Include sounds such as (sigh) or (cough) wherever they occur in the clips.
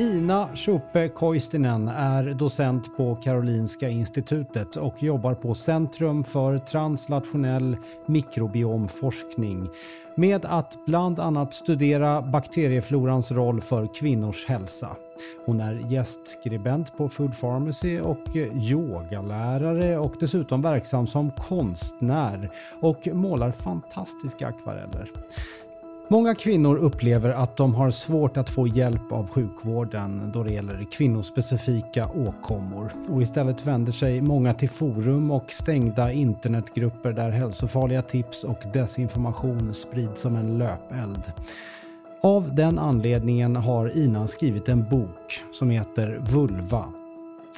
Ina Schuppe Koistinen är docent på Karolinska institutet och jobbar på Centrum för translationell mikrobiomforskning med att bland annat studera bakterieflorans roll för kvinnors hälsa. Hon är gästskribent på Food Pharmacy och yogalärare och dessutom verksam som konstnär och målar fantastiska akvareller. Många kvinnor upplever att de har svårt att få hjälp av sjukvården då det gäller kvinnospecifika åkommor och istället vänder sig många till forum och stängda internetgrupper där hälsofarliga tips och desinformation sprids som en löpeld. Av den anledningen har Ina skrivit en bok som heter Vulva.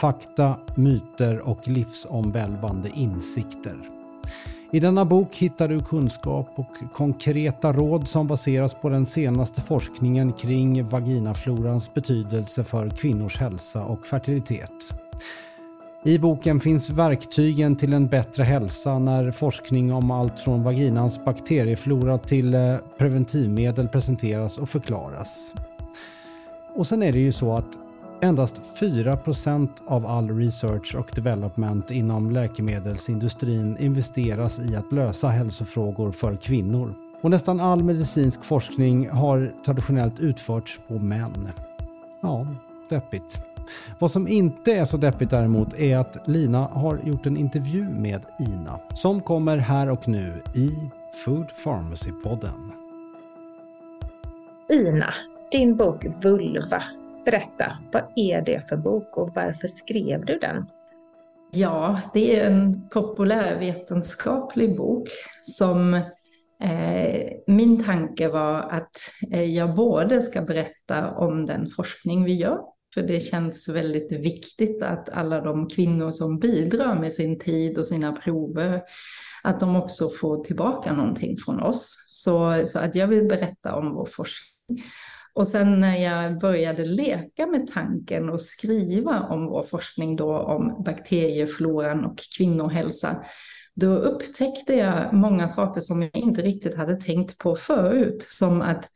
Fakta, myter och livsomvälvande insikter. I denna bok hittar du kunskap och konkreta råd som baseras på den senaste forskningen kring vaginaflorans betydelse för kvinnors hälsa och fertilitet. I boken finns verktygen till en bättre hälsa när forskning om allt från vaginans bakterieflora till eh, preventivmedel presenteras och förklaras. Och sen är det ju så att Endast 4% av all research och development inom läkemedelsindustrin investeras i att lösa hälsofrågor för kvinnor. Och nästan all medicinsk forskning har traditionellt utförts på män. Ja, deppigt. Vad som inte är så deppigt däremot är att Lina har gjort en intervju med Ina som kommer här och nu i Food Pharmacy-podden. Ina, din bok Vulva Berätta, vad är det för bok och varför skrev du den? Ja, det är en populärvetenskaplig bok som eh, min tanke var att eh, jag både ska berätta om den forskning vi gör, för det känns väldigt viktigt att alla de kvinnor som bidrar med sin tid och sina prover, att de också får tillbaka någonting från oss. Så, så att jag vill berätta om vår forskning. Och sen när jag började leka med tanken och skriva om vår forskning då om bakteriefloran och kvinnohälsa, då upptäckte jag många saker som jag inte riktigt hade tänkt på förut, som att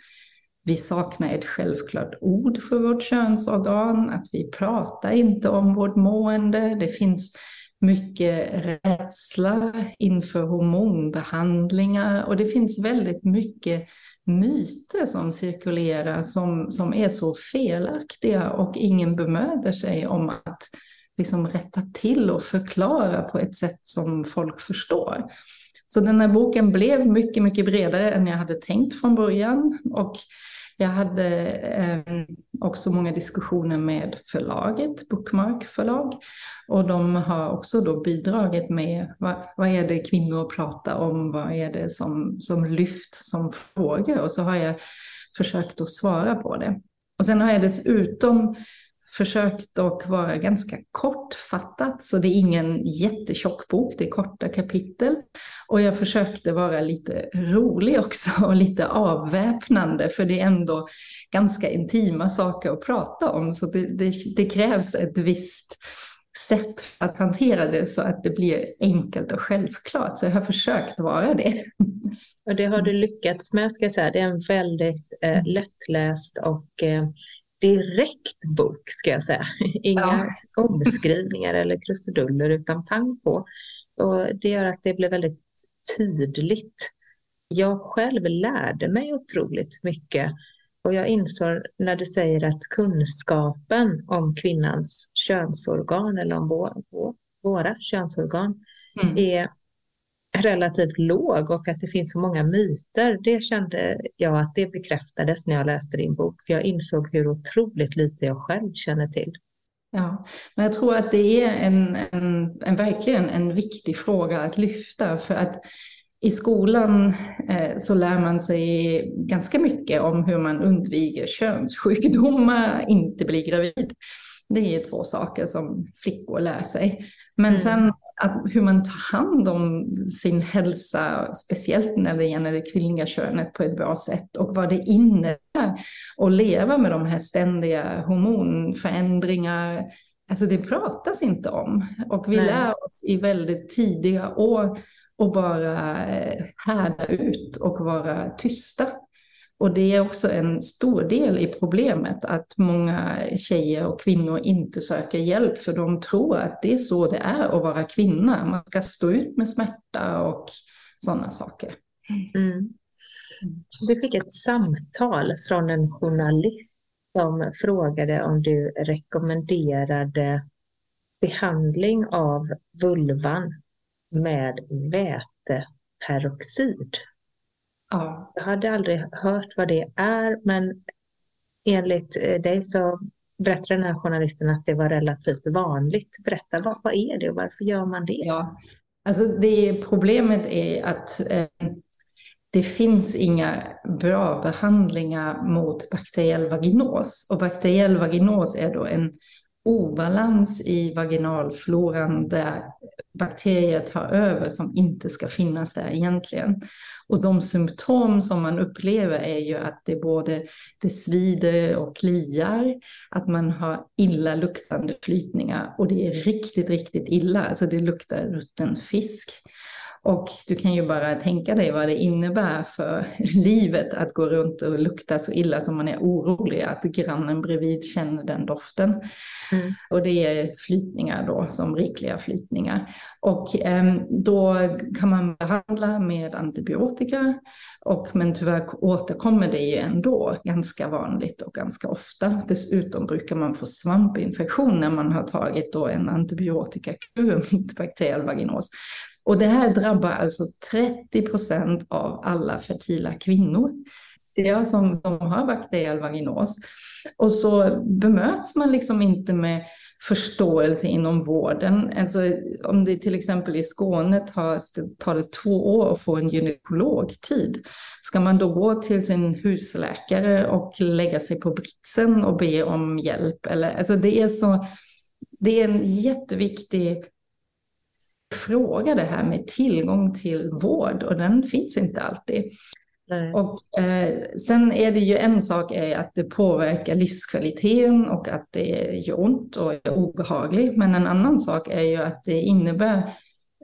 vi saknar ett självklart ord för vårt könsorgan, att vi pratar inte om vårt mående, det finns mycket rädsla inför hormonbehandlingar och det finns väldigt mycket myter som cirkulerar som, som är så felaktiga och ingen bemöder sig om att liksom rätta till och förklara på ett sätt som folk förstår. Så den här boken blev mycket, mycket bredare än jag hade tänkt från början och jag hade eh, också många diskussioner med förlaget, Bookmark förlag. Och de har också då bidragit med vad, vad är det kvinnor pratar om, vad är det som, som lyfts som frågor. Och så har jag försökt att svara på det. Och sen har jag dessutom försökt att vara ganska kortfattat, så det är ingen jättetjock bok, det är korta kapitel. Och jag försökte vara lite rolig också och lite avväpnande, för det är ändå ganska intima saker att prata om, så det, det, det krävs ett visst sätt att hantera det så att det blir enkelt och självklart. Så jag har försökt vara det. Och det har du lyckats med, ska jag säga. Det är en väldigt eh, lättläst och eh, direkt bok ska jag säga. (laughs) Inga ja. omskrivningar eller krusiduller utan pang på. Och det gör att det blir väldigt tydligt. Jag själv lärde mig otroligt mycket och jag insåg när du säger att kunskapen om kvinnans könsorgan eller om vår, vår, våra könsorgan mm. är relativt låg och att det finns så många myter. Det kände jag att det bekräftades när jag läste din bok. För jag insåg hur otroligt lite jag själv känner till. Ja, men jag tror att det är en, en, en verkligen en viktig fråga att lyfta. För att i skolan eh, så lär man sig ganska mycket om hur man undviker könssjukdomar, (laughs) inte blir gravid. Det är två saker som flickor lär sig. Men mm. sen att hur man tar hand om sin hälsa, speciellt när det gäller det kvinnliga könet på ett bra sätt och vad det innebär att leva med de här ständiga hormonförändringar. Alltså det pratas inte om och vi Nej. lär oss i väldigt tidiga år att bara härda ut och vara tysta. Och det är också en stor del i problemet att många tjejer och kvinnor inte söker hjälp för de tror att det är så det är att vara kvinna. Man ska stå ut med smärta och sådana saker. Mm. Du fick ett samtal från en journalist som frågade om du rekommenderade behandling av vulvan med väteperoxid. Ja. Jag hade aldrig hört vad det är, men enligt eh, dig så berättar den här journalisten att det var relativt vanligt. Berätta, vad, vad är det och varför gör man det? Ja, alltså det problemet är att eh, det finns inga bra behandlingar mot bakteriell vaginos. Och bakteriell vaginos är då en obalans i vaginalfloran där bakterier tar över som inte ska finnas där egentligen. Och de symptom som man upplever är ju att det både det svider och kliar, att man har illaluktande flytningar och det är riktigt, riktigt illa. Alltså det luktar rutten fisk. Och du kan ju bara tänka dig vad det innebär för (laughs) livet att gå runt och lukta så illa som man är orolig att grannen bredvid känner den doften. Mm. Och det är flytningar då, som rikliga flytningar. Och eh, då kan man behandla med antibiotika, och, men tyvärr återkommer det ju ändå ganska vanligt och ganska ofta. Dessutom brukar man få svampinfektion när man har tagit då en antibiotikakur mot bakteriell vaginos. Och det här drabbar alltså 30 procent av alla fertila kvinnor ja, som, som har bakteriell vaginos. Och så bemöts man liksom inte med förståelse inom vården. Alltså, om det till exempel i Skåne tar, tar det två år att få en gynekologtid, ska man då gå till sin husläkare och lägga sig på britsen och be om hjälp? Eller, alltså det, är så, det är en jätteviktig fråga det här med tillgång till vård och den finns inte alltid. Nej. Och eh, sen är det ju en sak är att det påverkar livskvaliteten och att det gör ont och är obehagligt. Men en annan sak är ju att det innebär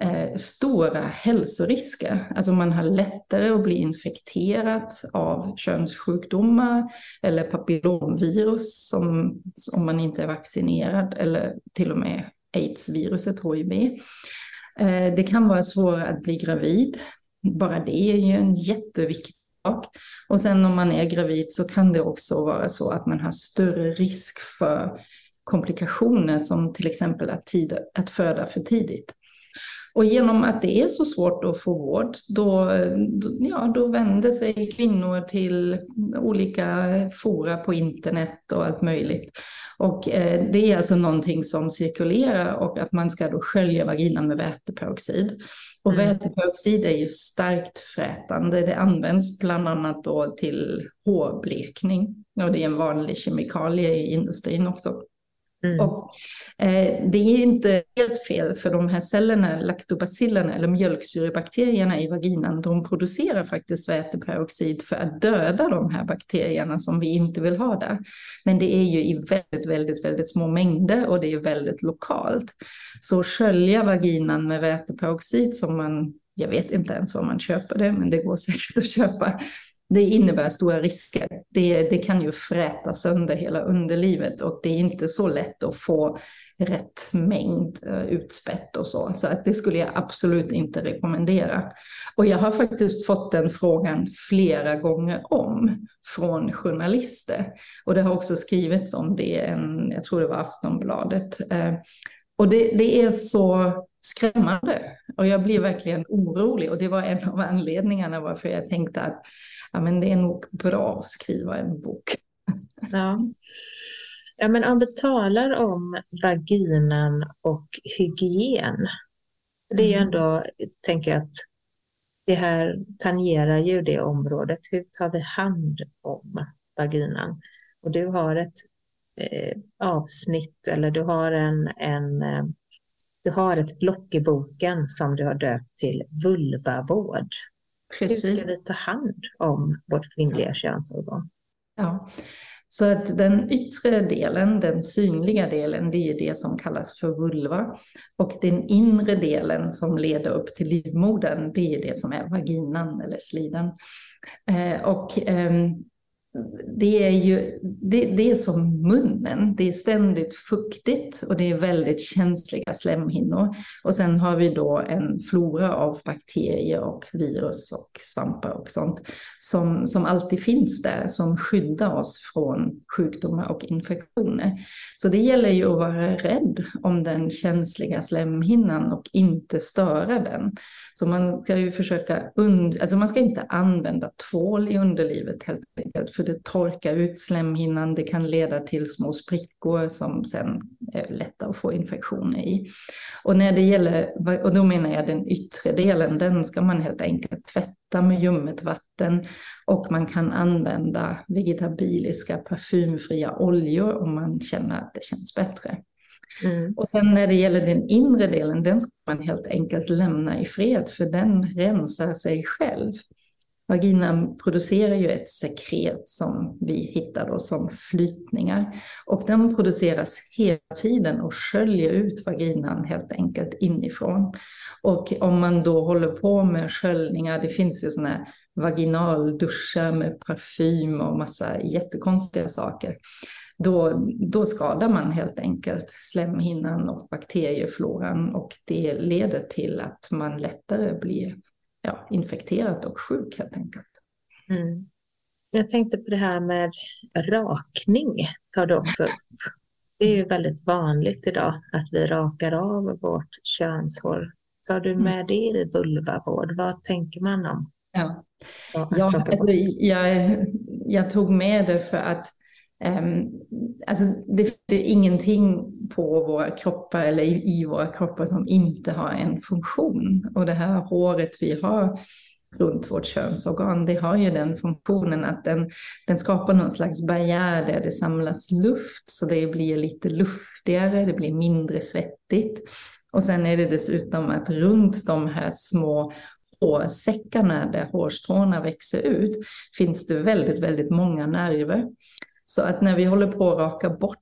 eh, stora hälsorisker. Alltså man har lättare att bli infekterad av könssjukdomar eller papillomvirus som, om man inte är vaccinerad eller till och med aids-viruset, hiv. Eh, det kan vara svårare att bli gravid. Bara det är ju en jätteviktig sak. Och sen om man är gravid så kan det också vara så att man har större risk för komplikationer som till exempel att, tid, att föda för tidigt. Och genom att det är så svårt att få vård, då, ja, då vänder sig kvinnor till olika fora på internet och allt möjligt. Och eh, det är alltså någonting som cirkulerar och att man ska då skölja vaginan med väteperoxid. Och mm. väteperoxid är ju starkt frätande. Det används bland annat då till hårblekning. Och det är en vanlig kemikalie i industrin också. Mm. Och, eh, det är inte helt fel för de här cellerna, laktobacillerna eller mjölksyrebakterierna i vaginan, de producerar faktiskt väteperoxid för att döda de här bakterierna som vi inte vill ha där. Men det är ju i väldigt, väldigt, väldigt små mängder och det är väldigt lokalt. Så skölja vaginan med väteperoxid som man, jag vet inte ens var man köper det, men det går (laughs) säkert att köpa det innebär stora risker. Det, det kan ju fräta sönder hela underlivet och det är inte så lätt att få rätt mängd uh, utspätt och så. Så att det skulle jag absolut inte rekommendera. Och jag har faktiskt fått den frågan flera gånger om från journalister. Och det har också skrivits om det, en, jag tror det var Aftonbladet. Eh, och det, det är så skrämmande. Och jag blev verkligen orolig och det var en av anledningarna varför jag tänkte att ja, men det är nog bra att skriva en bok. Ja. ja, men om vi talar om vaginan och hygien. Det är ju mm. ändå, tänker jag att det här tangerar ju det området. Hur tar vi hand om vaginan? Och du har ett eh, avsnitt eller du har en, en eh, du har ett block i boken som du har döpt till vulvavård. Precis. Hur ska vi ta hand om vårt kvinnliga könsorgan? Ja, så att den yttre delen, den synliga delen, det är det som kallas för vulva. Och den inre delen som leder upp till livmodern, det är det som är vaginan eller slidan. Eh, och eh, det är ju det, det, är som munnen. Det är ständigt fuktigt och det är väldigt känsliga slemhinnor. Och sen har vi då en flora av bakterier och virus och svampar och sånt som, som alltid finns där, som skyddar oss från sjukdomar och infektioner. Så det gäller ju att vara rädd om den känsliga slemhinnan och inte störa den. Så man ska ju försöka und alltså man ska inte använda tvål i underlivet helt enkelt, för det torkar ut slemhinnan. Det kan leda till små sprickor som sen är lätta att få infektioner i. Och när det gäller, och då menar jag den yttre delen, den ska man helt enkelt tvätta med ljummet vatten och man kan använda vegetabiliska parfymfria oljor om man känner att det känns bättre. Mm. Och sen när det gäller den inre delen, den ska man helt enkelt lämna i fred, för den rensar sig själv. Vaginan producerar ju ett sekret som vi hittar då som flytningar. Och den produceras hela tiden och sköljer ut vaginan helt enkelt inifrån. Och om man då håller på med sköljningar, det finns ju sådana här vaginalduschar med parfym och massa jättekonstiga saker då, då skadar man helt enkelt slemhinnan och bakteriefloran och det leder till att man lättare blir ja, infekterad och sjuk helt enkelt. Mm. Jag tänkte på det här med rakning, tar du också upp. Det är ju väldigt vanligt idag att vi rakar av vårt könshår. Tar du mm. med det i vulvavård? Vad tänker man om? Ja, ja alltså, jag, jag tog med det för att Ehm, alltså det finns ingenting på våra kroppar eller i, i, våra kroppar som inte har en funktion. Och det här håret vi har runt vårt könsorgan, det har ju den funktionen att den, den skapar någon slags barriär där det samlas luft, så det blir lite luftigare, det blir mindre svettigt. Och sen är det dessutom att runt de här små hårsäckarna där hårstråna växer ut finns det väldigt, väldigt många nerver. Så att när vi håller på att raka bort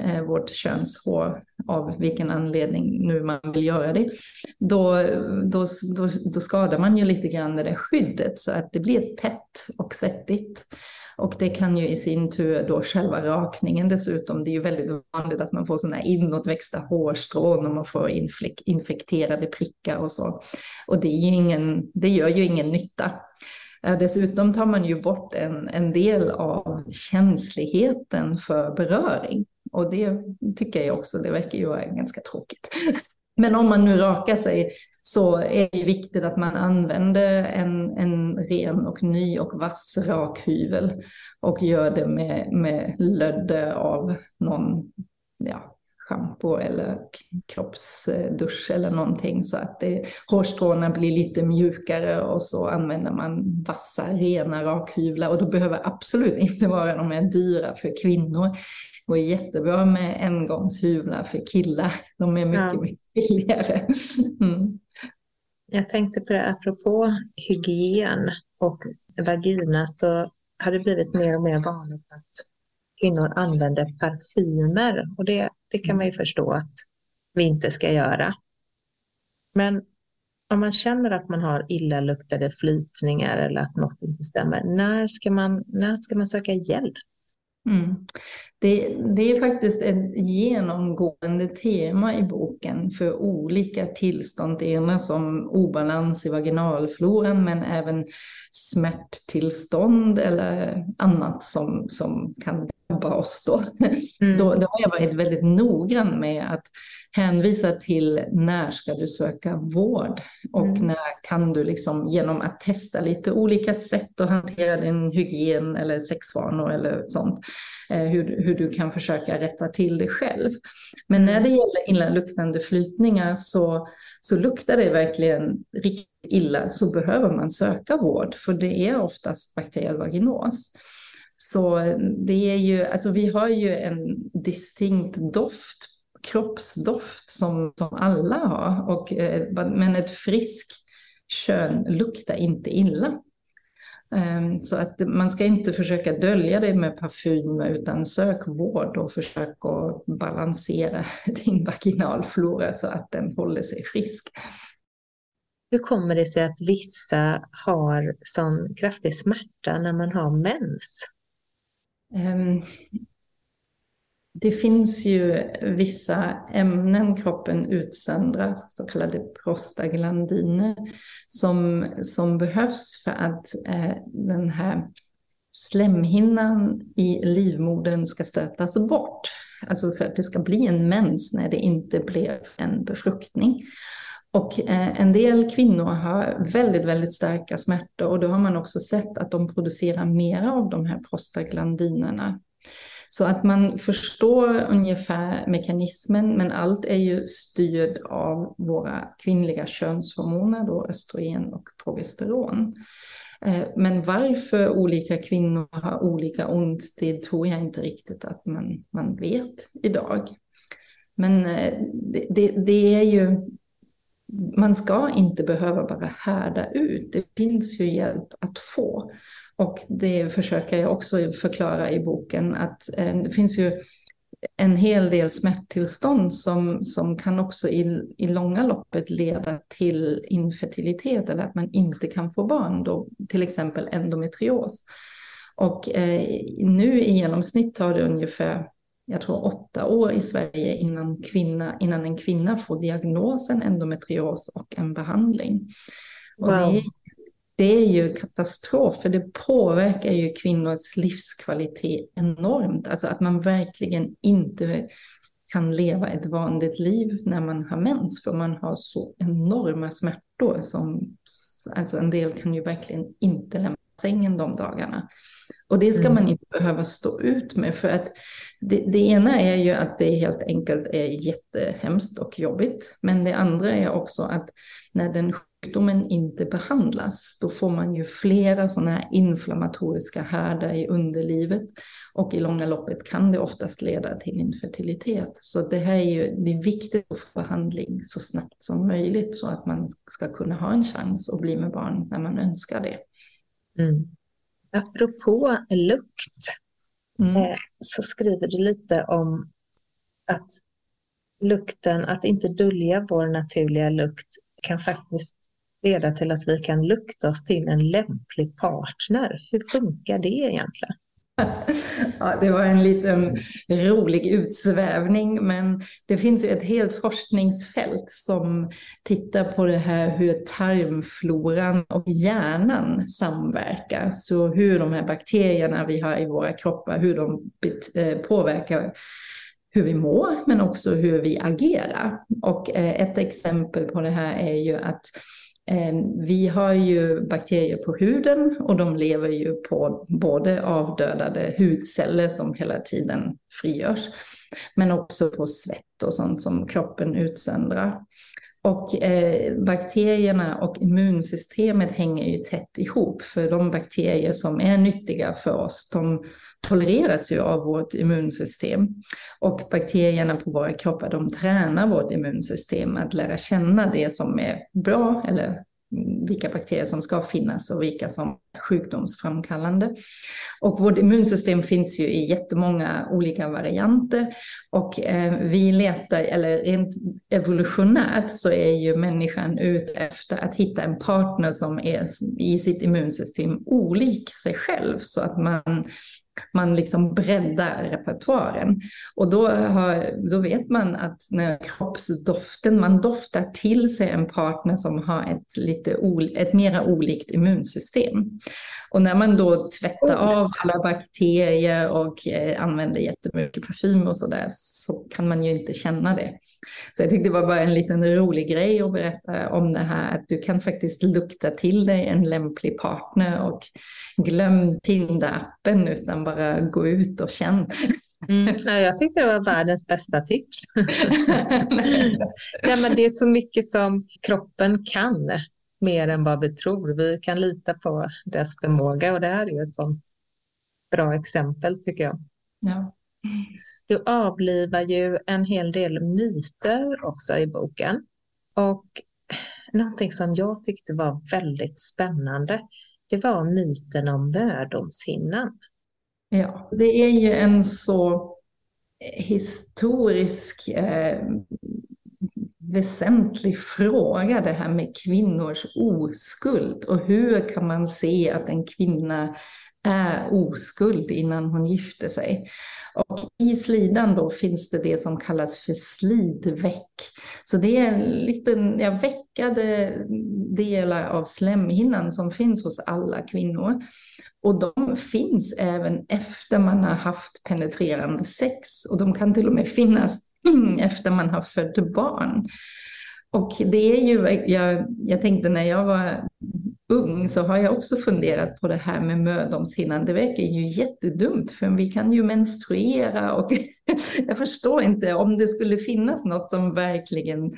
eh, vårt könshår av vilken anledning nu man vill göra det, då, då, då, då skadar man ju lite grann det där skyddet så att det blir tätt och svettigt. Och det kan ju i sin tur då själva rakningen dessutom. Det är ju väldigt vanligt att man får sådana här inåtväxta hårstrån och man får infekterade prickar och så. Och det, är ju ingen, det gör ju ingen nytta. Eh, dessutom tar man ju bort en, en del av känsligheten för beröring. Och det tycker jag också, det verkar ju vara ganska tråkigt. (laughs) Men om man nu rakar sig så är det viktigt att man använder en, en ren och ny och vass rakhyvel och gör det med, med lödde av någon ja, schampo eller kroppsdusch eller någonting så att det, hårstråna blir lite mjukare och så använder man vassa, rena rakhyvlar och då behöver absolut inte vara de här dyra för kvinnor. Det går jättebra med engångshyvlar för killar. De är mycket, ja. mycket billigare. Mm. Jag tänkte på det apropå hygien och vagina så har det blivit mer och mer vanligt att kvinnor använder parfymer och det det kan man ju förstå att vi inte ska göra. Men om man känner att man har illaluktade flytningar eller att något inte stämmer, när ska man, när ska man söka hjälp? Mm. Det, det, är faktiskt ett genomgående tema i boken för olika tillstånd. Det ena som obalans i vaginalfloran men även smärttillstånd eller annat som, som kan oss då. Mm. då. Då har jag varit väldigt noggrann med att hänvisa till när ska du söka vård och mm. när kan du liksom genom att testa lite olika sätt att hantera din hygien eller sexvanor eller sånt, eh, hur, hur du kan försöka rätta till det själv. Men när det gäller illaluktande flytningar så, så luktar det verkligen riktigt illa så behöver man söka vård för det är oftast bakteriell vaginos. Så det är ju, alltså vi har ju en distinkt doft kroppsdoft som, som alla har. Och, eh, men ett friskt kön luktar inte illa. Ehm, så att man ska inte försöka dölja det med parfym utan sök vård och försök att balansera (laughs) din vaginalflora så att den håller sig frisk. Hur kommer det sig att vissa har sån kraftig smärta när man har mens? Ehm, det finns ju vissa ämnen kroppen utsöndrar, så kallade prostaglandiner, som, som behövs för att eh, den här slemhinnan i livmodern ska stötas bort. Alltså för att det ska bli en mens när det inte blir en befruktning. Och eh, en del kvinnor har väldigt, väldigt starka smärtor och då har man också sett att de producerar mer av de här prostaglandinerna så att man förstår ungefär mekanismen, men allt är ju styrd av våra kvinnliga könshormoner, då östrogen och progesteron. Eh, men varför olika kvinnor har olika ont, det tror jag inte riktigt att man, man vet idag. Men eh, det, det, det är ju, man ska inte behöva bara härda ut. Det finns ju hjälp att få. Och det försöker jag också förklara i boken, att eh, det finns ju en hel del smärttillstånd som, som kan också i, i långa loppet leda till infertilitet eller att man inte kan få barn, då, till exempel endometrios. Och eh, nu i genomsnitt tar det ungefär, jag tror åtta år i Sverige innan, kvinna, innan en kvinna får diagnosen endometrios och en behandling. Och wow. det är det är ju katastrof, för det påverkar ju kvinnors livskvalitet enormt. Alltså att man verkligen inte kan leva ett vanligt liv när man har mens, för man har så enorma smärtor som, alltså en del kan ju verkligen inte lämna sängen de dagarna. Och det ska mm. man inte behöva stå ut med, för att det, det, ena är ju att det helt enkelt är jättehemskt och jobbigt, men det andra är också att när den sjukdomen inte behandlas, då får man ju flera sådana här inflammatoriska härdar i underlivet och i långa loppet kan det oftast leda till infertilitet. Så det här är ju det är viktigt att få behandling så snabbt som möjligt så att man ska kunna ha en chans att bli med barn när man önskar det. Mm. Apropå lukt mm. Eh, så skriver du lite om att lukten, att inte dölja vår naturliga lukt kan faktiskt leda till att vi kan lukta oss till en lämplig partner. Hur funkar det egentligen? (laughs) Ja, det var en liten rolig utsvävning, men det finns ju ett helt forskningsfält som tittar på det här hur tarmfloran och hjärnan samverkar. Så hur de här bakterierna vi har i våra kroppar, hur de eh, påverkar hur vi mår, men också hur vi agerar. Och eh, ett exempel på det här är ju att Ehm, vi har ju bakterier på huden och de lever ju på både avdödade hudceller som hela tiden frigörs, men också på svett och sånt som kroppen utsöndrar. Och eh, bakterierna och immunsystemet hänger ju tätt ihop, för de bakterier som är nyttiga för oss, de tolereras ju av vårt immunsystem. Och bakterierna på våra kroppar, de tränar vårt immunsystem att lära känna det som är bra eller vilka bakterier som ska finnas och vilka som är sjukdomsframkallande. Och vårt immunsystem finns ju i jättemånga olika varianter och eh, vi letar, eller rent evolutionärt så är ju människan ute efter att hitta en partner som är i sitt immunsystem olik sig själv så att man man liksom breddar repertoaren. Och då, har, då vet man att när kroppsdoften, man doftar till sig en partner som har ett, lite ett mera olikt immunsystem. Och när man då tvättar av alla bakterier och eh, använder jättemycket parfym och sådär så kan man ju inte känna det. Så jag tyckte det var bara en liten rolig grej att berätta om det här att du kan faktiskt lukta till dig en lämplig partner och glöm Tinder-appen utan bara gå ut och känn. Mm, jag tyckte det var världens bästa tips. (laughs) Nej, men det är så mycket som kroppen kan mer än vad vi tror. Vi kan lita på dess förmåga och det här är ju ett sånt bra exempel tycker jag. Ja. Du avlivar ju en hel del myter också i boken. Och någonting som jag tyckte var väldigt spännande, det var myten om mödomshinnan. Ja, det är ju en så historisk eh, väsentlig fråga det här med kvinnors oskuld och hur kan man se att en kvinna är oskuld innan hon gifter sig. Och I slidan då finns det det som kallas för slidväck. Så det är en liten ja, veckade delar av slemhinnan som finns hos alla kvinnor. Och de finns även efter man har haft penetrerande sex och de kan till och med finnas (clears throat) efter man har fött barn. Och det är ju, jag, jag tänkte när jag var ung så har jag också funderat på det här med mödomshinnan. Det verkar ju jättedumt för vi kan ju menstruera och (laughs) jag förstår inte om det skulle finnas något som verkligen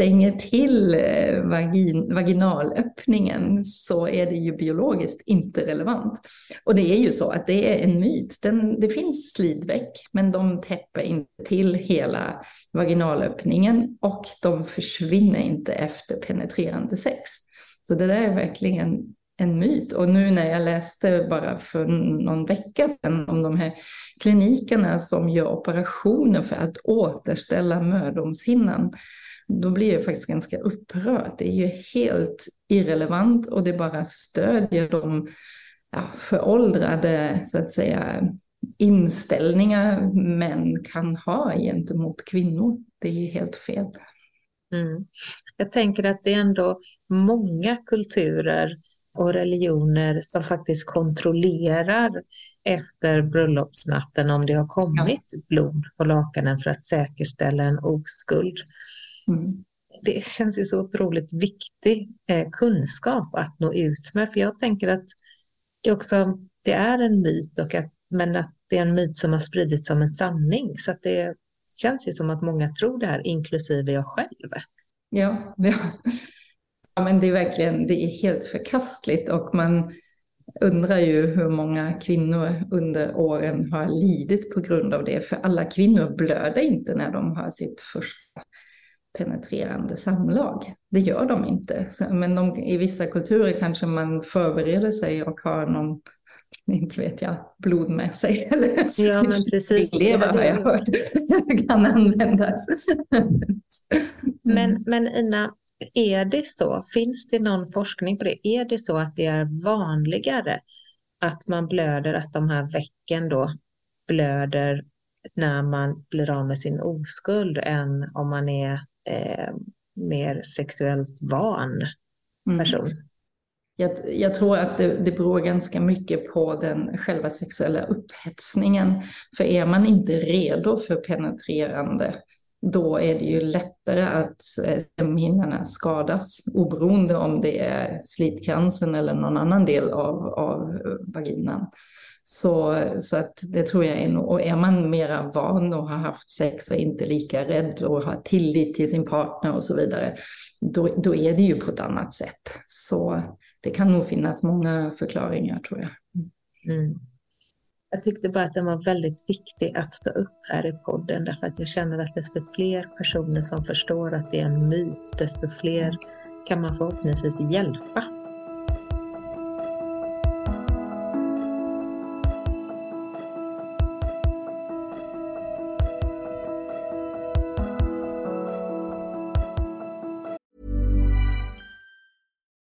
stänger till eh, vagin, vaginalöppningen så är det ju biologiskt inte relevant. Och det är ju så att det är en myt. Den, det finns slidväck, men de täpper inte till hela vaginalöppningen och de försvinner inte efter penetrerande sex. Så det där är verkligen en myt. Och nu när jag läste bara för någon vecka sedan om de här klinikerna som gör operationer för att återställa mödomshinnan då blir jag faktiskt ganska upprörd. Det är ju helt irrelevant och det bara stödjer de ja, föråldrade så att säga, inställningar män kan ha gentemot kvinnor. Det är ju helt fel. Mm. Jag tänker att det är ändå många kulturer och religioner som faktiskt kontrollerar efter bröllopsnatten om det har kommit ja. blod på lakanen för att säkerställa en oskuld. Mm. Det känns ju så otroligt viktig eh, kunskap att nå ut med. För jag tänker att det, också, det är en myt, och att, men att det är en myt som har spridits som en sanning. Så att det känns ju som att många tror det här, inklusive jag själv. Ja, ja. Ja men det är verkligen det är helt förkastligt och man undrar ju hur många kvinnor under åren har lidit på grund av det. För alla kvinnor blöder inte när de har sitt första penetrerande samlag. Det gör de inte. Men de, i vissa kulturer kanske man förbereder sig och har någon, inte vet jag, blod med sig. (laughs) Eller ja, men precis. Lever har jag hört (laughs) kan användas. men, men Ina, är det så? Finns det någon forskning på det? Är det så att det är vanligare att man blöder, att de här vecken då blöder när man blir av med sin oskuld än om man är eh, mer sexuellt van mm. person. Mm. Jag, jag, tror att det, det beror ganska mycket på den själva sexuella upphetsningen. För är man inte redo för penetrerande, då är det ju lättare att eh, slemhinnorna skadas, oberoende om det är slitkransen eller någon annan del av, av eh, vaginan. Så, så att det tror jag är nog, och är man mera van och har haft sex och inte lika rädd och har tillit till sin partner och så vidare, då, då är det ju på ett annat sätt. Så det kan nog finnas många förklaringar tror jag. Mm. Jag tyckte bara att den var väldigt viktig att stå upp här i podden därför att jag känner att desto fler personer som förstår att det är en myt, desto fler kan man förhoppningsvis hjälpa.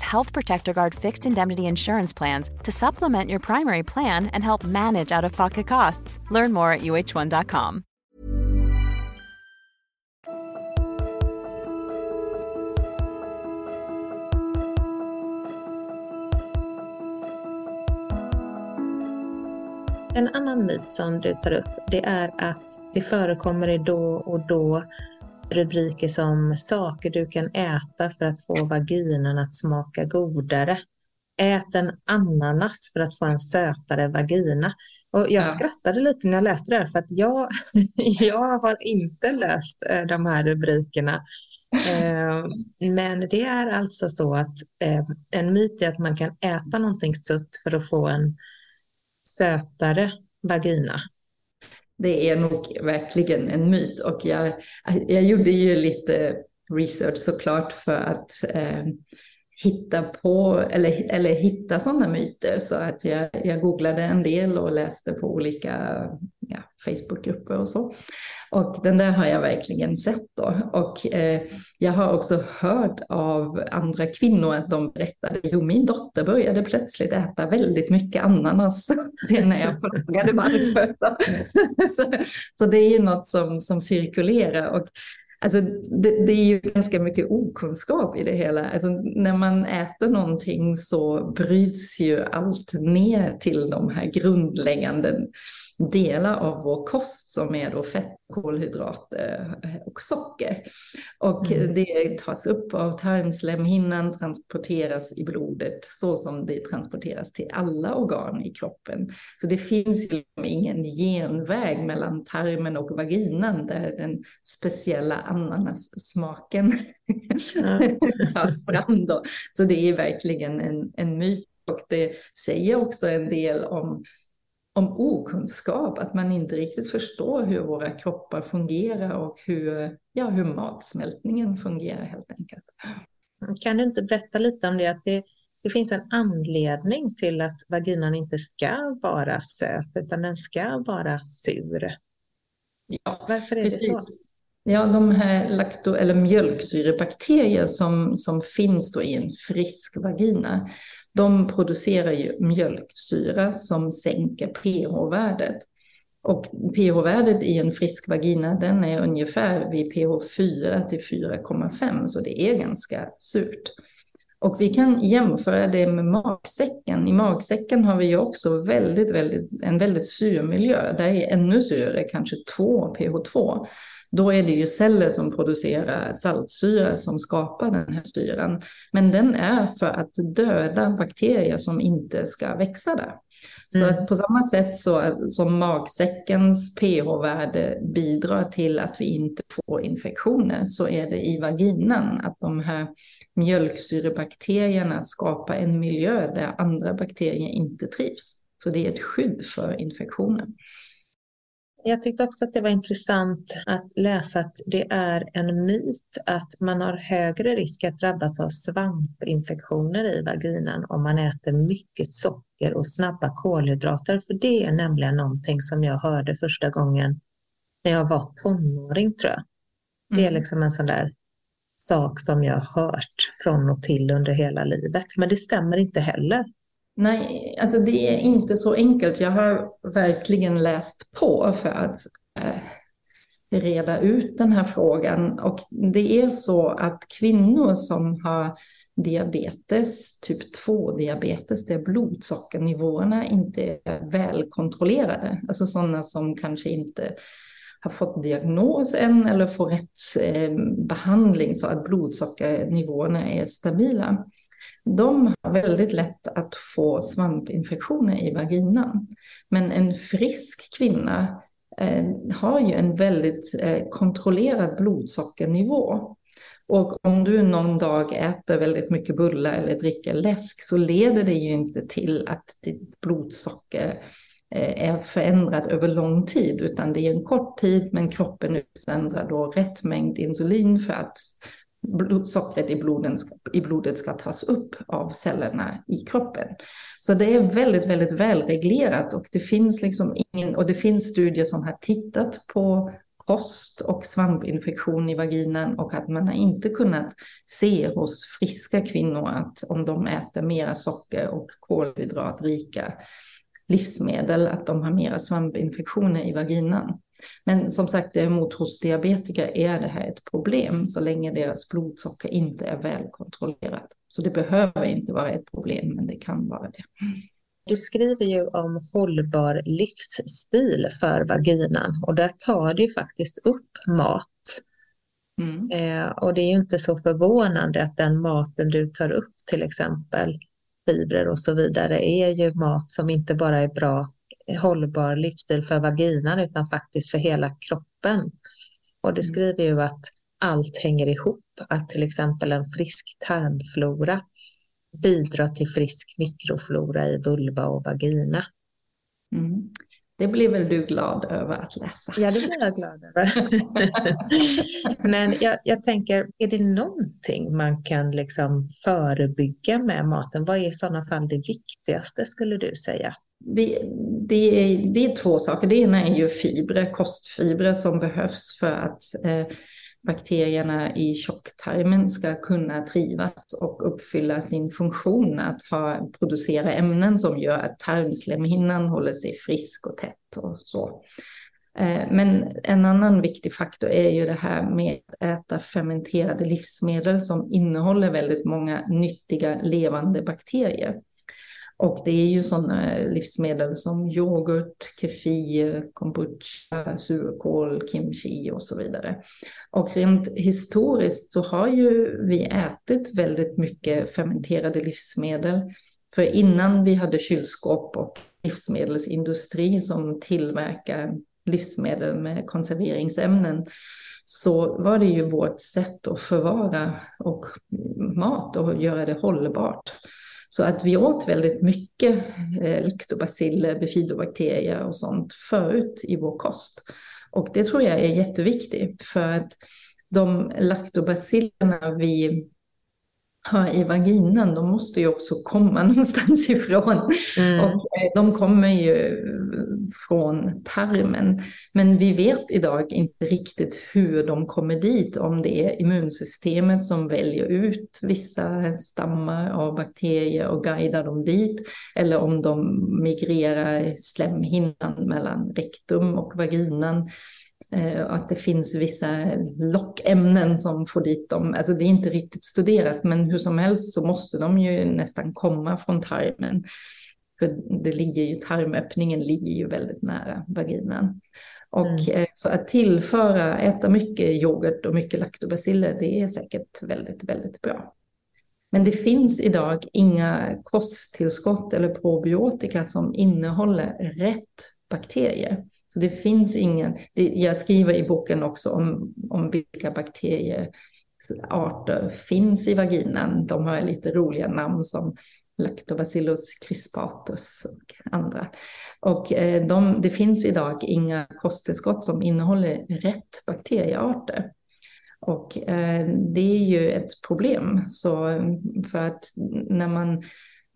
Health Protector Guard fixed indemnity insurance plans to supplement your primary plan and help manage out of pocket costs. Learn more at uh1.com. En annan myt som du tar upp det är att det förekommer då och då rubriker som saker du kan äta för att få vaginan att smaka godare. Ät en ananas för att få en sötare vagina. Och jag ja. skrattade lite när jag läste det här för att jag, (laughs) jag har inte läst eh, de här rubrikerna. Eh, men det är alltså så att eh, en myt är att man kan äta någonting sött för att få en sötare vagina. Det är nog verkligen en myt. Och jag, jag gjorde ju lite research såklart för att eh, hitta på eller, eller hitta sådana myter så att jag, jag googlade en del och läste på olika ja, Facebookgrupper och så. Och den där har jag verkligen sett då. Och eh, jag har också hört av andra kvinnor att de berättade, jo min dotter började plötsligt äta väldigt mycket ananas. (laughs) Det när jag frågade varför. Så, (laughs) så, så det är ju något som, som cirkulerar. Och Alltså, det, det, är ju ganska mycket okunskap i det hela. Alltså, när man äter någonting så bryts ju allt ner till de här grundläggande delar av vår kost som är då fett, kolhydrater och socker. Och mm. det tas upp av tarmslemhinnan, transporteras i blodet så som det transporteras till alla organ i kroppen. Så det finns ju liksom ingen genväg mellan tarmen och vaginan där den speciella ananassmaken mm. (laughs) tas fram. Då. Så det är verkligen en, en myt och det säger också en del om om okunskap, att man inte riktigt förstår hur våra kroppar fungerar och hur, ja, hur matsmältningen fungerar helt enkelt. Kan du inte berätta lite om det, att det, det finns en anledning till att vaginan inte ska vara söt utan den ska vara sur? Ja, Varför är precis. det så? Ja, de här lakto eller mjölksyrebakterier som, som finns då i en frisk vagina, de producerar ju mjölksyra som sänker pH-värdet. Och pH-värdet i en frisk vagina den är ungefär vid pH 4 till 4,5 så det är ganska surt. Och vi kan jämföra det med magsäcken. I magsäcken har vi ju också väldigt, väldigt, en väldigt sur miljö. Där är ännu surare, kanske 2 pH 2. Då är det ju celler som producerar saltsyra som skapar den här syran. Men den är för att döda bakterier som inte ska växa där. Så mm. att på samma sätt så, som magsäckens pH-värde bidrar till att vi inte får infektioner så är det i vaginan att de här mjölksyrebakterierna skapar en miljö där andra bakterier inte trivs. Så det är ett skydd för infektioner. Jag tyckte också att det var intressant att läsa att det är en myt att man har högre risk att drabbas av svampinfektioner i vaginan om man äter mycket socker och snabba kolhydrater. För det är nämligen någonting som jag hörde första gången när jag var tonåring tror jag. Det är mm. liksom en sån där sak som jag har hört från och till under hela livet. Men det stämmer inte heller. Nej, alltså det är inte så enkelt. Jag har verkligen läst på för att eh, reda ut den här frågan. Och det är så att kvinnor som har diabetes, typ 2-diabetes, där blodsockernivåerna inte är välkontrollerade, alltså sådana som kanske inte har fått diagnos än eller får rätt eh, behandling så att blodsockernivåerna är stabila de har väldigt lätt att få svampinfektioner i vaginan. Men en frisk kvinna eh, har ju en väldigt eh, kontrollerad blodsockernivå. Och om du någon dag äter väldigt mycket bullar eller dricker läsk så leder det ju inte till att ditt blodsocker eh, är förändrat över lång tid, utan det är en kort tid, men kroppen utsöndrar då rätt mängd insulin för att sockret i, bloden i blodet ska tas upp av cellerna i kroppen. Så det är väldigt, väldigt välreglerat och det finns liksom ingen, och det finns studier som har tittat på kost och svampinfektion i vaginan och att man har inte kunnat se hos friska kvinnor att om de äter mera socker och kolhydratrika livsmedel att de har mera svampinfektioner i vaginan. Men som sagt, däremot hos diabetiker är det här ett problem så länge deras blodsocker inte är väl kontrollerat. Så det behöver inte vara ett problem, men det kan vara det. Du skriver ju om hållbar livsstil för vaginan och där tar du faktiskt upp mat. Mm. Eh, och det är ju inte så förvånande att den maten du tar upp, till exempel fibrer och så vidare, är ju mat som inte bara är bra hållbar livsstil för vaginan utan faktiskt för hela kroppen. Och du mm. skriver ju att allt hänger ihop, att till exempel en frisk tarmflora bidrar till frisk mikroflora i vulva och vagina. Mm. Det blir väl du glad över att läsa? Ja, det blir jag glad över. (laughs) Men jag, jag, tänker, är det någonting man kan liksom förebygga med maten? Vad är i sådana fall det viktigaste skulle du säga? Det, det, är, det är två saker. Det ena är ju fibrer, kostfibrer som behövs för att eh, bakterierna i tjocktarmen ska kunna trivas och uppfylla sin funktion att ha, producera ämnen som gör att tarmslemhinnan håller sig frisk och tätt och så. Eh, men en annan viktig faktor är ju det här med att äta fermenterade livsmedel som innehåller väldigt många nyttiga levande bakterier. Och det är ju sådana eh, livsmedel som yoghurt, kefir, kombucha, surkål, kimchi och så vidare. Och rent historiskt så har ju vi ätit väldigt mycket fermenterade livsmedel. För innan vi hade kylskåp och livsmedelsindustri som tillverkar livsmedel med konserveringsämnen så var det ju vårt sätt att förvara och mat och göra det hållbart. Så att vi åt väldigt mycket eh, laktobaciller, bifidobakterier och sånt förut i vår kost. Och det tror jag är jätteviktigt för att de laktobacillerna vi i vaginan, de måste ju också komma (laughs) någonstans ifrån. Mm. Och eh, de kommer ju från tarmen. Men vi vet idag inte riktigt hur de kommer dit, om det är immunsystemet som väljer ut vissa stammar av bakterier och guidar dem dit, eller om de migrerar slemhinnan mellan rektum och vaginan. Eh, att det finns vissa lockämnen som får dit dem. Alltså det är inte riktigt studerat, men hur som helst så måste de ju nästan komma från tarmen. För det ligger ju, tarmöppningen ligger ju väldigt nära vaginan. Och mm. Eh, så att tillföra, äta mycket yoghurt och mycket laktobaciller, det är säkert väldigt, väldigt bra. Men det finns idag inga kosttillskott eller probiotika som innehåller rätt bakterier. Så det finns ingen, det, jag skriver i boken också om, om vilka bakteriearter finns i vaginan. De har lite roliga namn som Lactobacillus crispatus och andra. Och eh, de, det finns idag inga kosttillskott som innehåller rätt bakteriearter. Och eh, det är ju ett problem. Så för att när man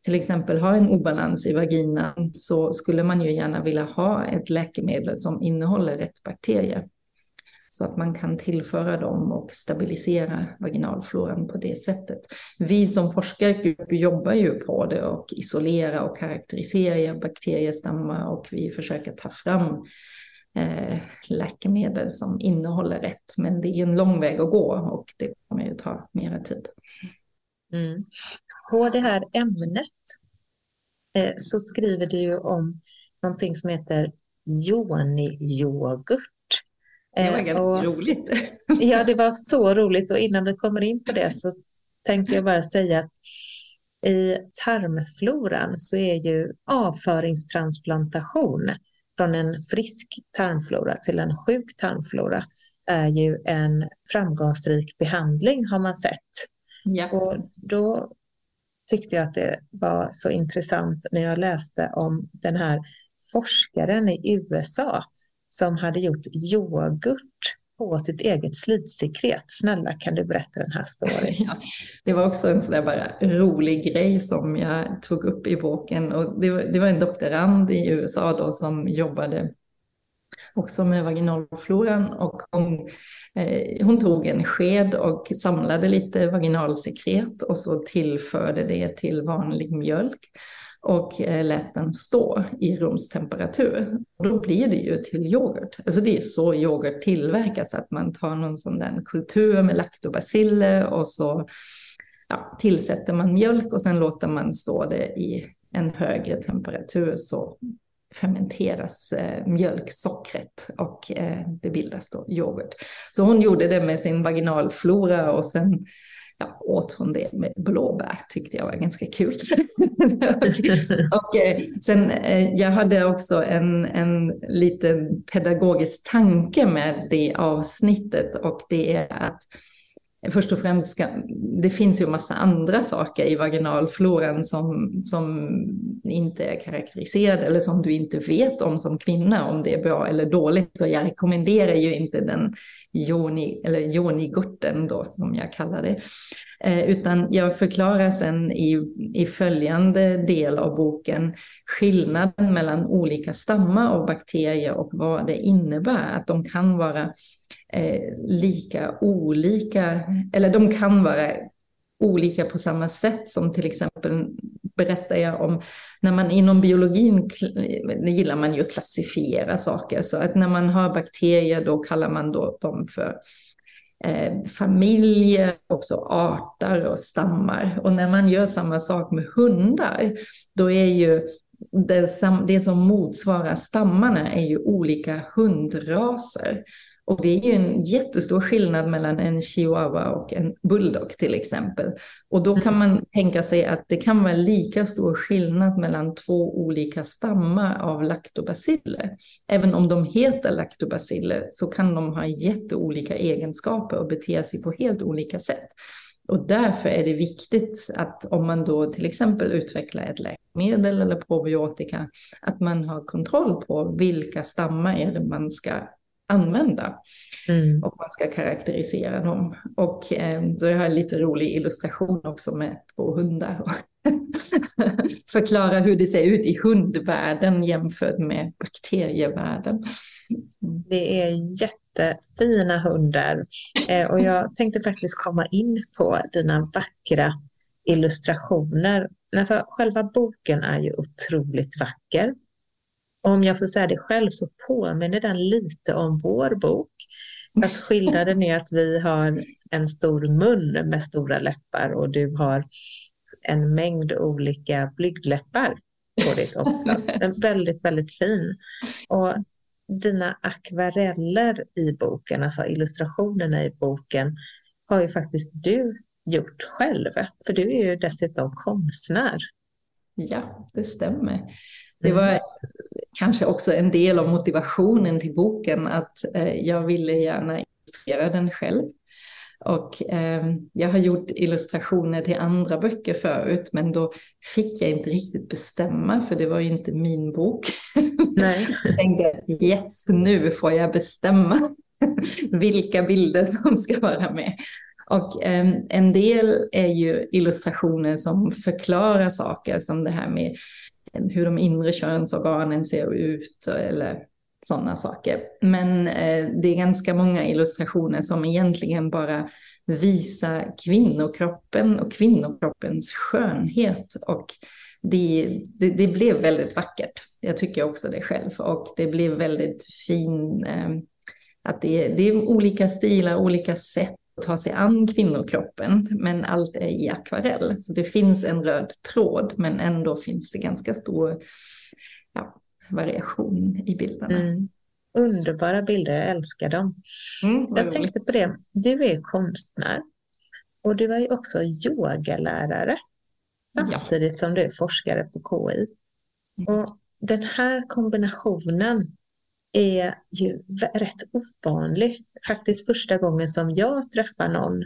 till exempel har en obalans i vaginan så skulle man ju gärna vilja ha ett läkemedel som innehåller rätt bakterier. Så att man kan tillföra dem och stabilisera vaginalfloran på det sättet. Vi som forskargrupp jobbar ju på det och isolera och karaktärisera bakteriestammar och vi försöker ta fram eh, läkemedel som innehåller rätt. Men det är en lång väg att gå och det kommer ju ta mera tid. Mm. På det här ämnet eh, så skriver du ju om någonting som heter Joni-yoghurt. Det var eh, ganska och, roligt. (laughs) ja, det var så roligt och innan vi kommer in på det så tänkte jag bara säga att i tarmfloran så är ju avföringstransplantation från en frisk tarmflora till en sjuk tarmflora är ju en framgångsrik behandling har man sett. Ja. Och då tyckte jag att det var så intressant när jag läste om den här forskaren i USA som hade gjort yoghurt på sitt eget slidsekret. Snälla kan du berätta den här storyn? (laughs) Ja, det var också en sådär bara rolig grej som jag tog upp i boken. Och det, var, det var en doktorand i USA då som jobbade också med vaginalfloran och hon, eh, hon tog en sked och samlade lite vaginalsekret och så tillförde det till vanlig mjölk och eh, lät den stå i rumstemperatur. Och då blir det ju till yoghurt. Alltså det är så yoghurt tillverkas, att man tar någon sån där kultur med laktobaciller och så ja, tillsätter man mjölk och sen låter man stå det i en högre temperatur så fermenteras eh, mjölksockret och eh, det bildas då yoghurt. Så hon gjorde det med sin vaginalflora och sen ja, åt hon det med blåbär, tyckte jag var ganska kul. (laughs) och, eh, sen, eh, jag hade också en, en liten pedagogisk tanke med det avsnittet och det är att först och främst, ska, det finns ju massa andra saker i vaginalfloran som, som inte är karaktäriserade eller som du inte vet om som kvinna, om det är bra eller dåligt. Så jag rekommenderar ju inte den joni, eller jonigurten då, som jag kallar det. Eh, utan jag förklarar sen i, i följande del av boken skillnaden mellan olika stammar av bakterier och vad det innebär. Att de kan vara eh, Eh, lika olika, eller de kan vara olika på samma sätt som till exempel berättar jag om när man inom biologin, det gillar man ju att klassifiera saker, så att när man har bakterier då kallar man då dem för eh, familjer, också arter och stammar. Och när man gör samma sak med hundar, då är ju det, det som motsvarar stammarna är ju olika hundraser. Och det är ju en jättestor skillnad mellan en chihuahua och en bulldog till exempel. Och då kan man tänka sig att det kan vara lika stor skillnad mellan två olika stammar av laktobaciller. Även om de heter laktobaciller så kan de ha jätteolika egenskaper och bete sig på helt olika sätt. Och därför är det viktigt att om man då till exempel utvecklar ett läkemedel eller probiotika, att man har kontroll på vilka stammar är det man ska använda. Mm. Och man ska karaktärisera dem. Och eh, så jag har en lite rolig illustration också med två hundar. (laughs) Förklara hur det ser ut i hundvärlden jämfört med bakterievärlden. Det är jättefina hundar. Eh, och jag tänkte faktiskt komma in på dina vackra illustrationer. Alltså, själva boken är ju otroligt vacker om jag får säga det själv så påminner den lite om vår bok. Alltså skillnaden är att vi har en stor mun med stora läppar och du har en mängd olika blygdläppar på ditt omslag. Den är väldigt, väldigt fin. Och dina akvareller i boken, alltså illustrationerna i boken, har ju faktiskt du gjort själv. För du är ju dessutom konstnär. Ja, det stämmer. Det var mm. Kanske också en del av motivationen till boken att eh, jag ville gärna illustrera den själv. Och eh, jag har gjort illustrationer till andra böcker förut, men då fick jag inte riktigt bestämma, för det var ju inte min bok. Nej. (laughs) jag tänkte, yes, nu får jag bestämma (laughs) vilka bilder som ska vara med. Och eh, en del är ju illustrationer som förklarar saker, som det här med hur de inre könsorganen ser ut eller sådana saker. Men eh, det är ganska många illustrationer som egentligen bara visar kvinnokroppen och kvinnokroppens skönhet. Och det, det, det, blev väldigt vackert. Jag tycker också det själv. Och det blev väldigt fin, eh, att det, det är olika stilar, olika sätt ta sig an kvinnokroppen, men allt är i akvarell. Så det finns en röd tråd, men ändå finns det ganska stor ja, variation i bilderna. Mm. Underbara bilder, jag älskar dem. Mm, jag tänkte på det, du är konstnär och du är också yogalärare samtidigt ja. som du är forskare på KI. Mm. Och den här kombinationen är ju rätt ovanlig. Faktiskt första gången som jag träffar någon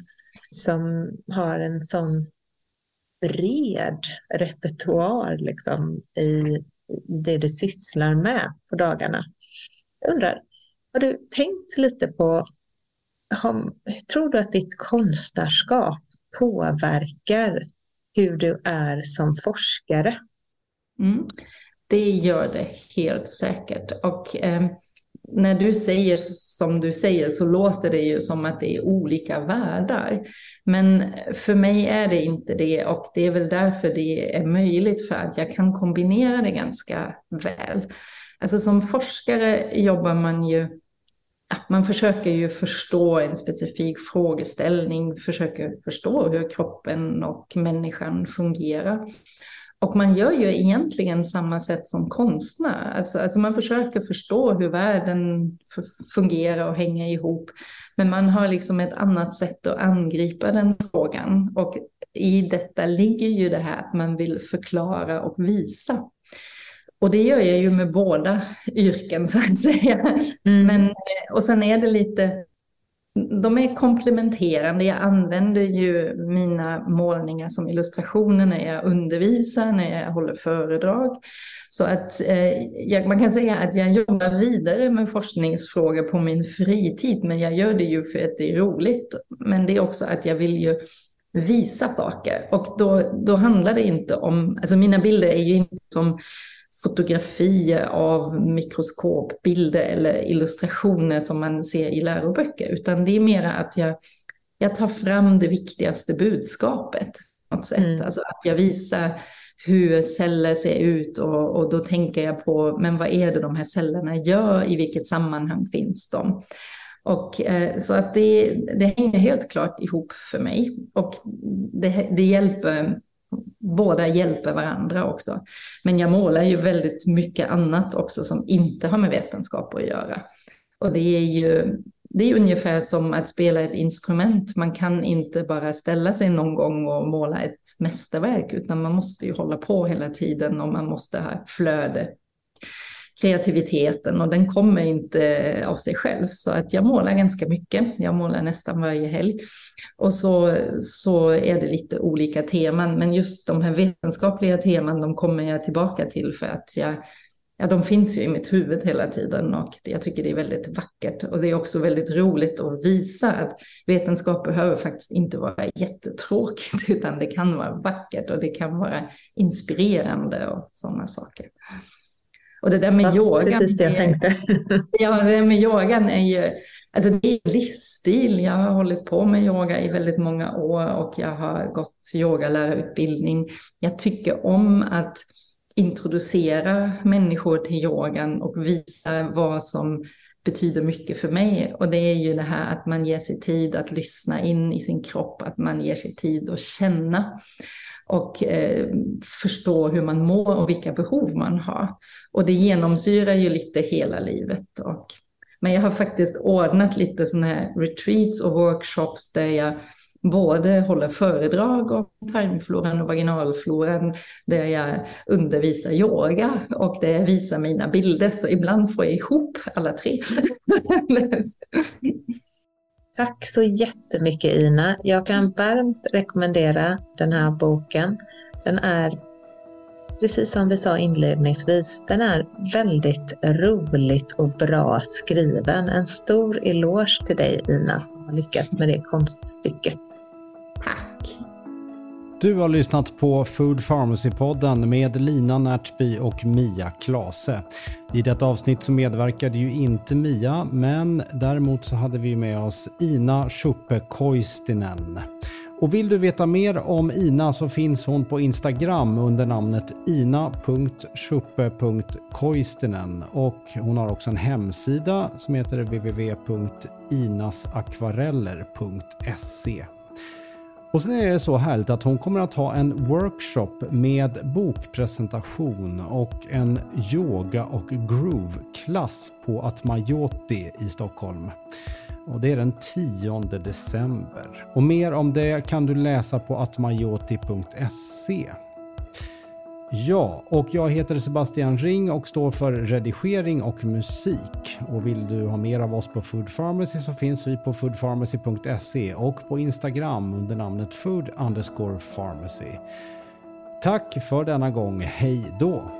som har en sån bred repertoar liksom, i det du sysslar med på dagarna. Jag undrar, har du tänkt lite på, har, tror du att ditt konstnärskap påverkar hur du är som forskare? Mm, det gör det helt säkert. Och eh, när du säger som du säger så låter det ju som att det är olika världar. Men för mig är det inte det och det är väl därför det är möjligt för att jag kan kombinera det ganska väl. Alltså som forskare jobbar man ju man försöker ju förstå en specifik frågeställning, försöker förstå hur kroppen och människan fungerar. Och man gör ju egentligen samma sätt som konstnär. Alltså, alltså man försöker förstå hur världen fungerar och hänger ihop. Men man har liksom ett annat sätt att angripa den frågan. Och i detta ligger ju det här att man vill förklara och visa. Och det gör jag ju med båda yrken så att säga. Mm. Men, och sen är det lite de är komplementerande. Jag använder ju mina målningar som illustrationer när jag undervisar, när jag håller föredrag. Så att eh, man kan säga att jag jobbar vidare med forskningsfrågor på min fritid, men jag gör det ju för att det är roligt. Men det är också att jag vill ju visa saker och då, då handlar det inte om, alltså mina bilder är ju inte som fotografier av mikroskopbilder eller illustrationer som man ser i läroböcker, utan det är mer att jag, jag tar fram det viktigaste budskapet. På något sätt. Mm. Alltså att jag visar hur celler ser ut och, och, då tänker jag på, men vad är det de här cellerna gör, i vilket sammanhang finns de? Och, eh, så att det, det hänger helt klart ihop för mig och det, det hjälper båda hjälper varandra också. Men jag målar ju väldigt mycket annat också som inte har med vetenskap att göra. Och det är ju det är ungefär som att spela ett instrument. Man kan inte bara ställa sig någon gång och måla ett mästerverk, utan man måste ju hålla på hela tiden och man måste ha flöde kreativiteten och den kommer inte av sig själv. Så att jag målar ganska mycket. Jag målar nästan varje helg. Och så, så är det lite olika teman, men just de här vetenskapliga teman, de kommer jag tillbaka till för att jag, ja, de finns ju i mitt huvud hela tiden och jag tycker det är väldigt vackert. Och det är också väldigt roligt att visa att vetenskap behöver faktiskt inte vara jättetråkigt, (laughs) utan det kan vara vackert och det kan vara inspirerande och sådana saker. Och det där med ja, yogan. Precis det jag tänkte. (laughs) ja, det där med yogan är ju, alltså det är livsstil. Jag har hållit på med yoga i väldigt många år och jag har gått yogalärarutbildning. Jag tycker om att introducera människor till yogan och visa vad som betyder mycket för mig. Och det är ju det här att man ger sig tid att lyssna in i sin kropp, att man ger sig tid att känna och eh, förstå hur man mår och vilka behov man har. Och det genomsyrar ju lite hela livet. Och, men jag har faktiskt ordnat lite sådana här retreats och workshops där jag både håller föredrag om tarmfloran och vaginalfloran, där jag undervisar yoga och där jag visar mina bilder. Så ibland får jag ihop alla tre. (laughs) (laughs) Tack så jättemycket Ina. Jag kan varmt rekommendera den här boken. Den är, precis som vi sa inledningsvis, den är väldigt roligt och bra skriven. En stor eloge till dig Ina som har lyckats med det konststycket. Tack! Du har lyssnat på Food Pharmacy-podden med Lina Närtby och Mia Klase. I detta avsnitt så medverkade ju inte Mia, men däremot så hade vi med oss Ina Schuppe Koistinen. Och vill du veta mer om Ina så finns hon på Instagram under namnet ina.schuppe.koistinen och hon har också en hemsida som heter www.inasakvareller.se. Och sen är det så härligt att hon kommer att ha en workshop med bokpresentation och en yoga och groove-klass på Atmajoti i Stockholm. Och det är den 10 december. Och mer om det kan du läsa på atmajoti.se. Ja, och jag heter Sebastian Ring och står för redigering och musik. Och vill du ha mer av oss på Food Pharmacy så finns vi på foodpharmacy.se och på Instagram under namnet food underscore pharmacy. Tack för denna gång, hej då!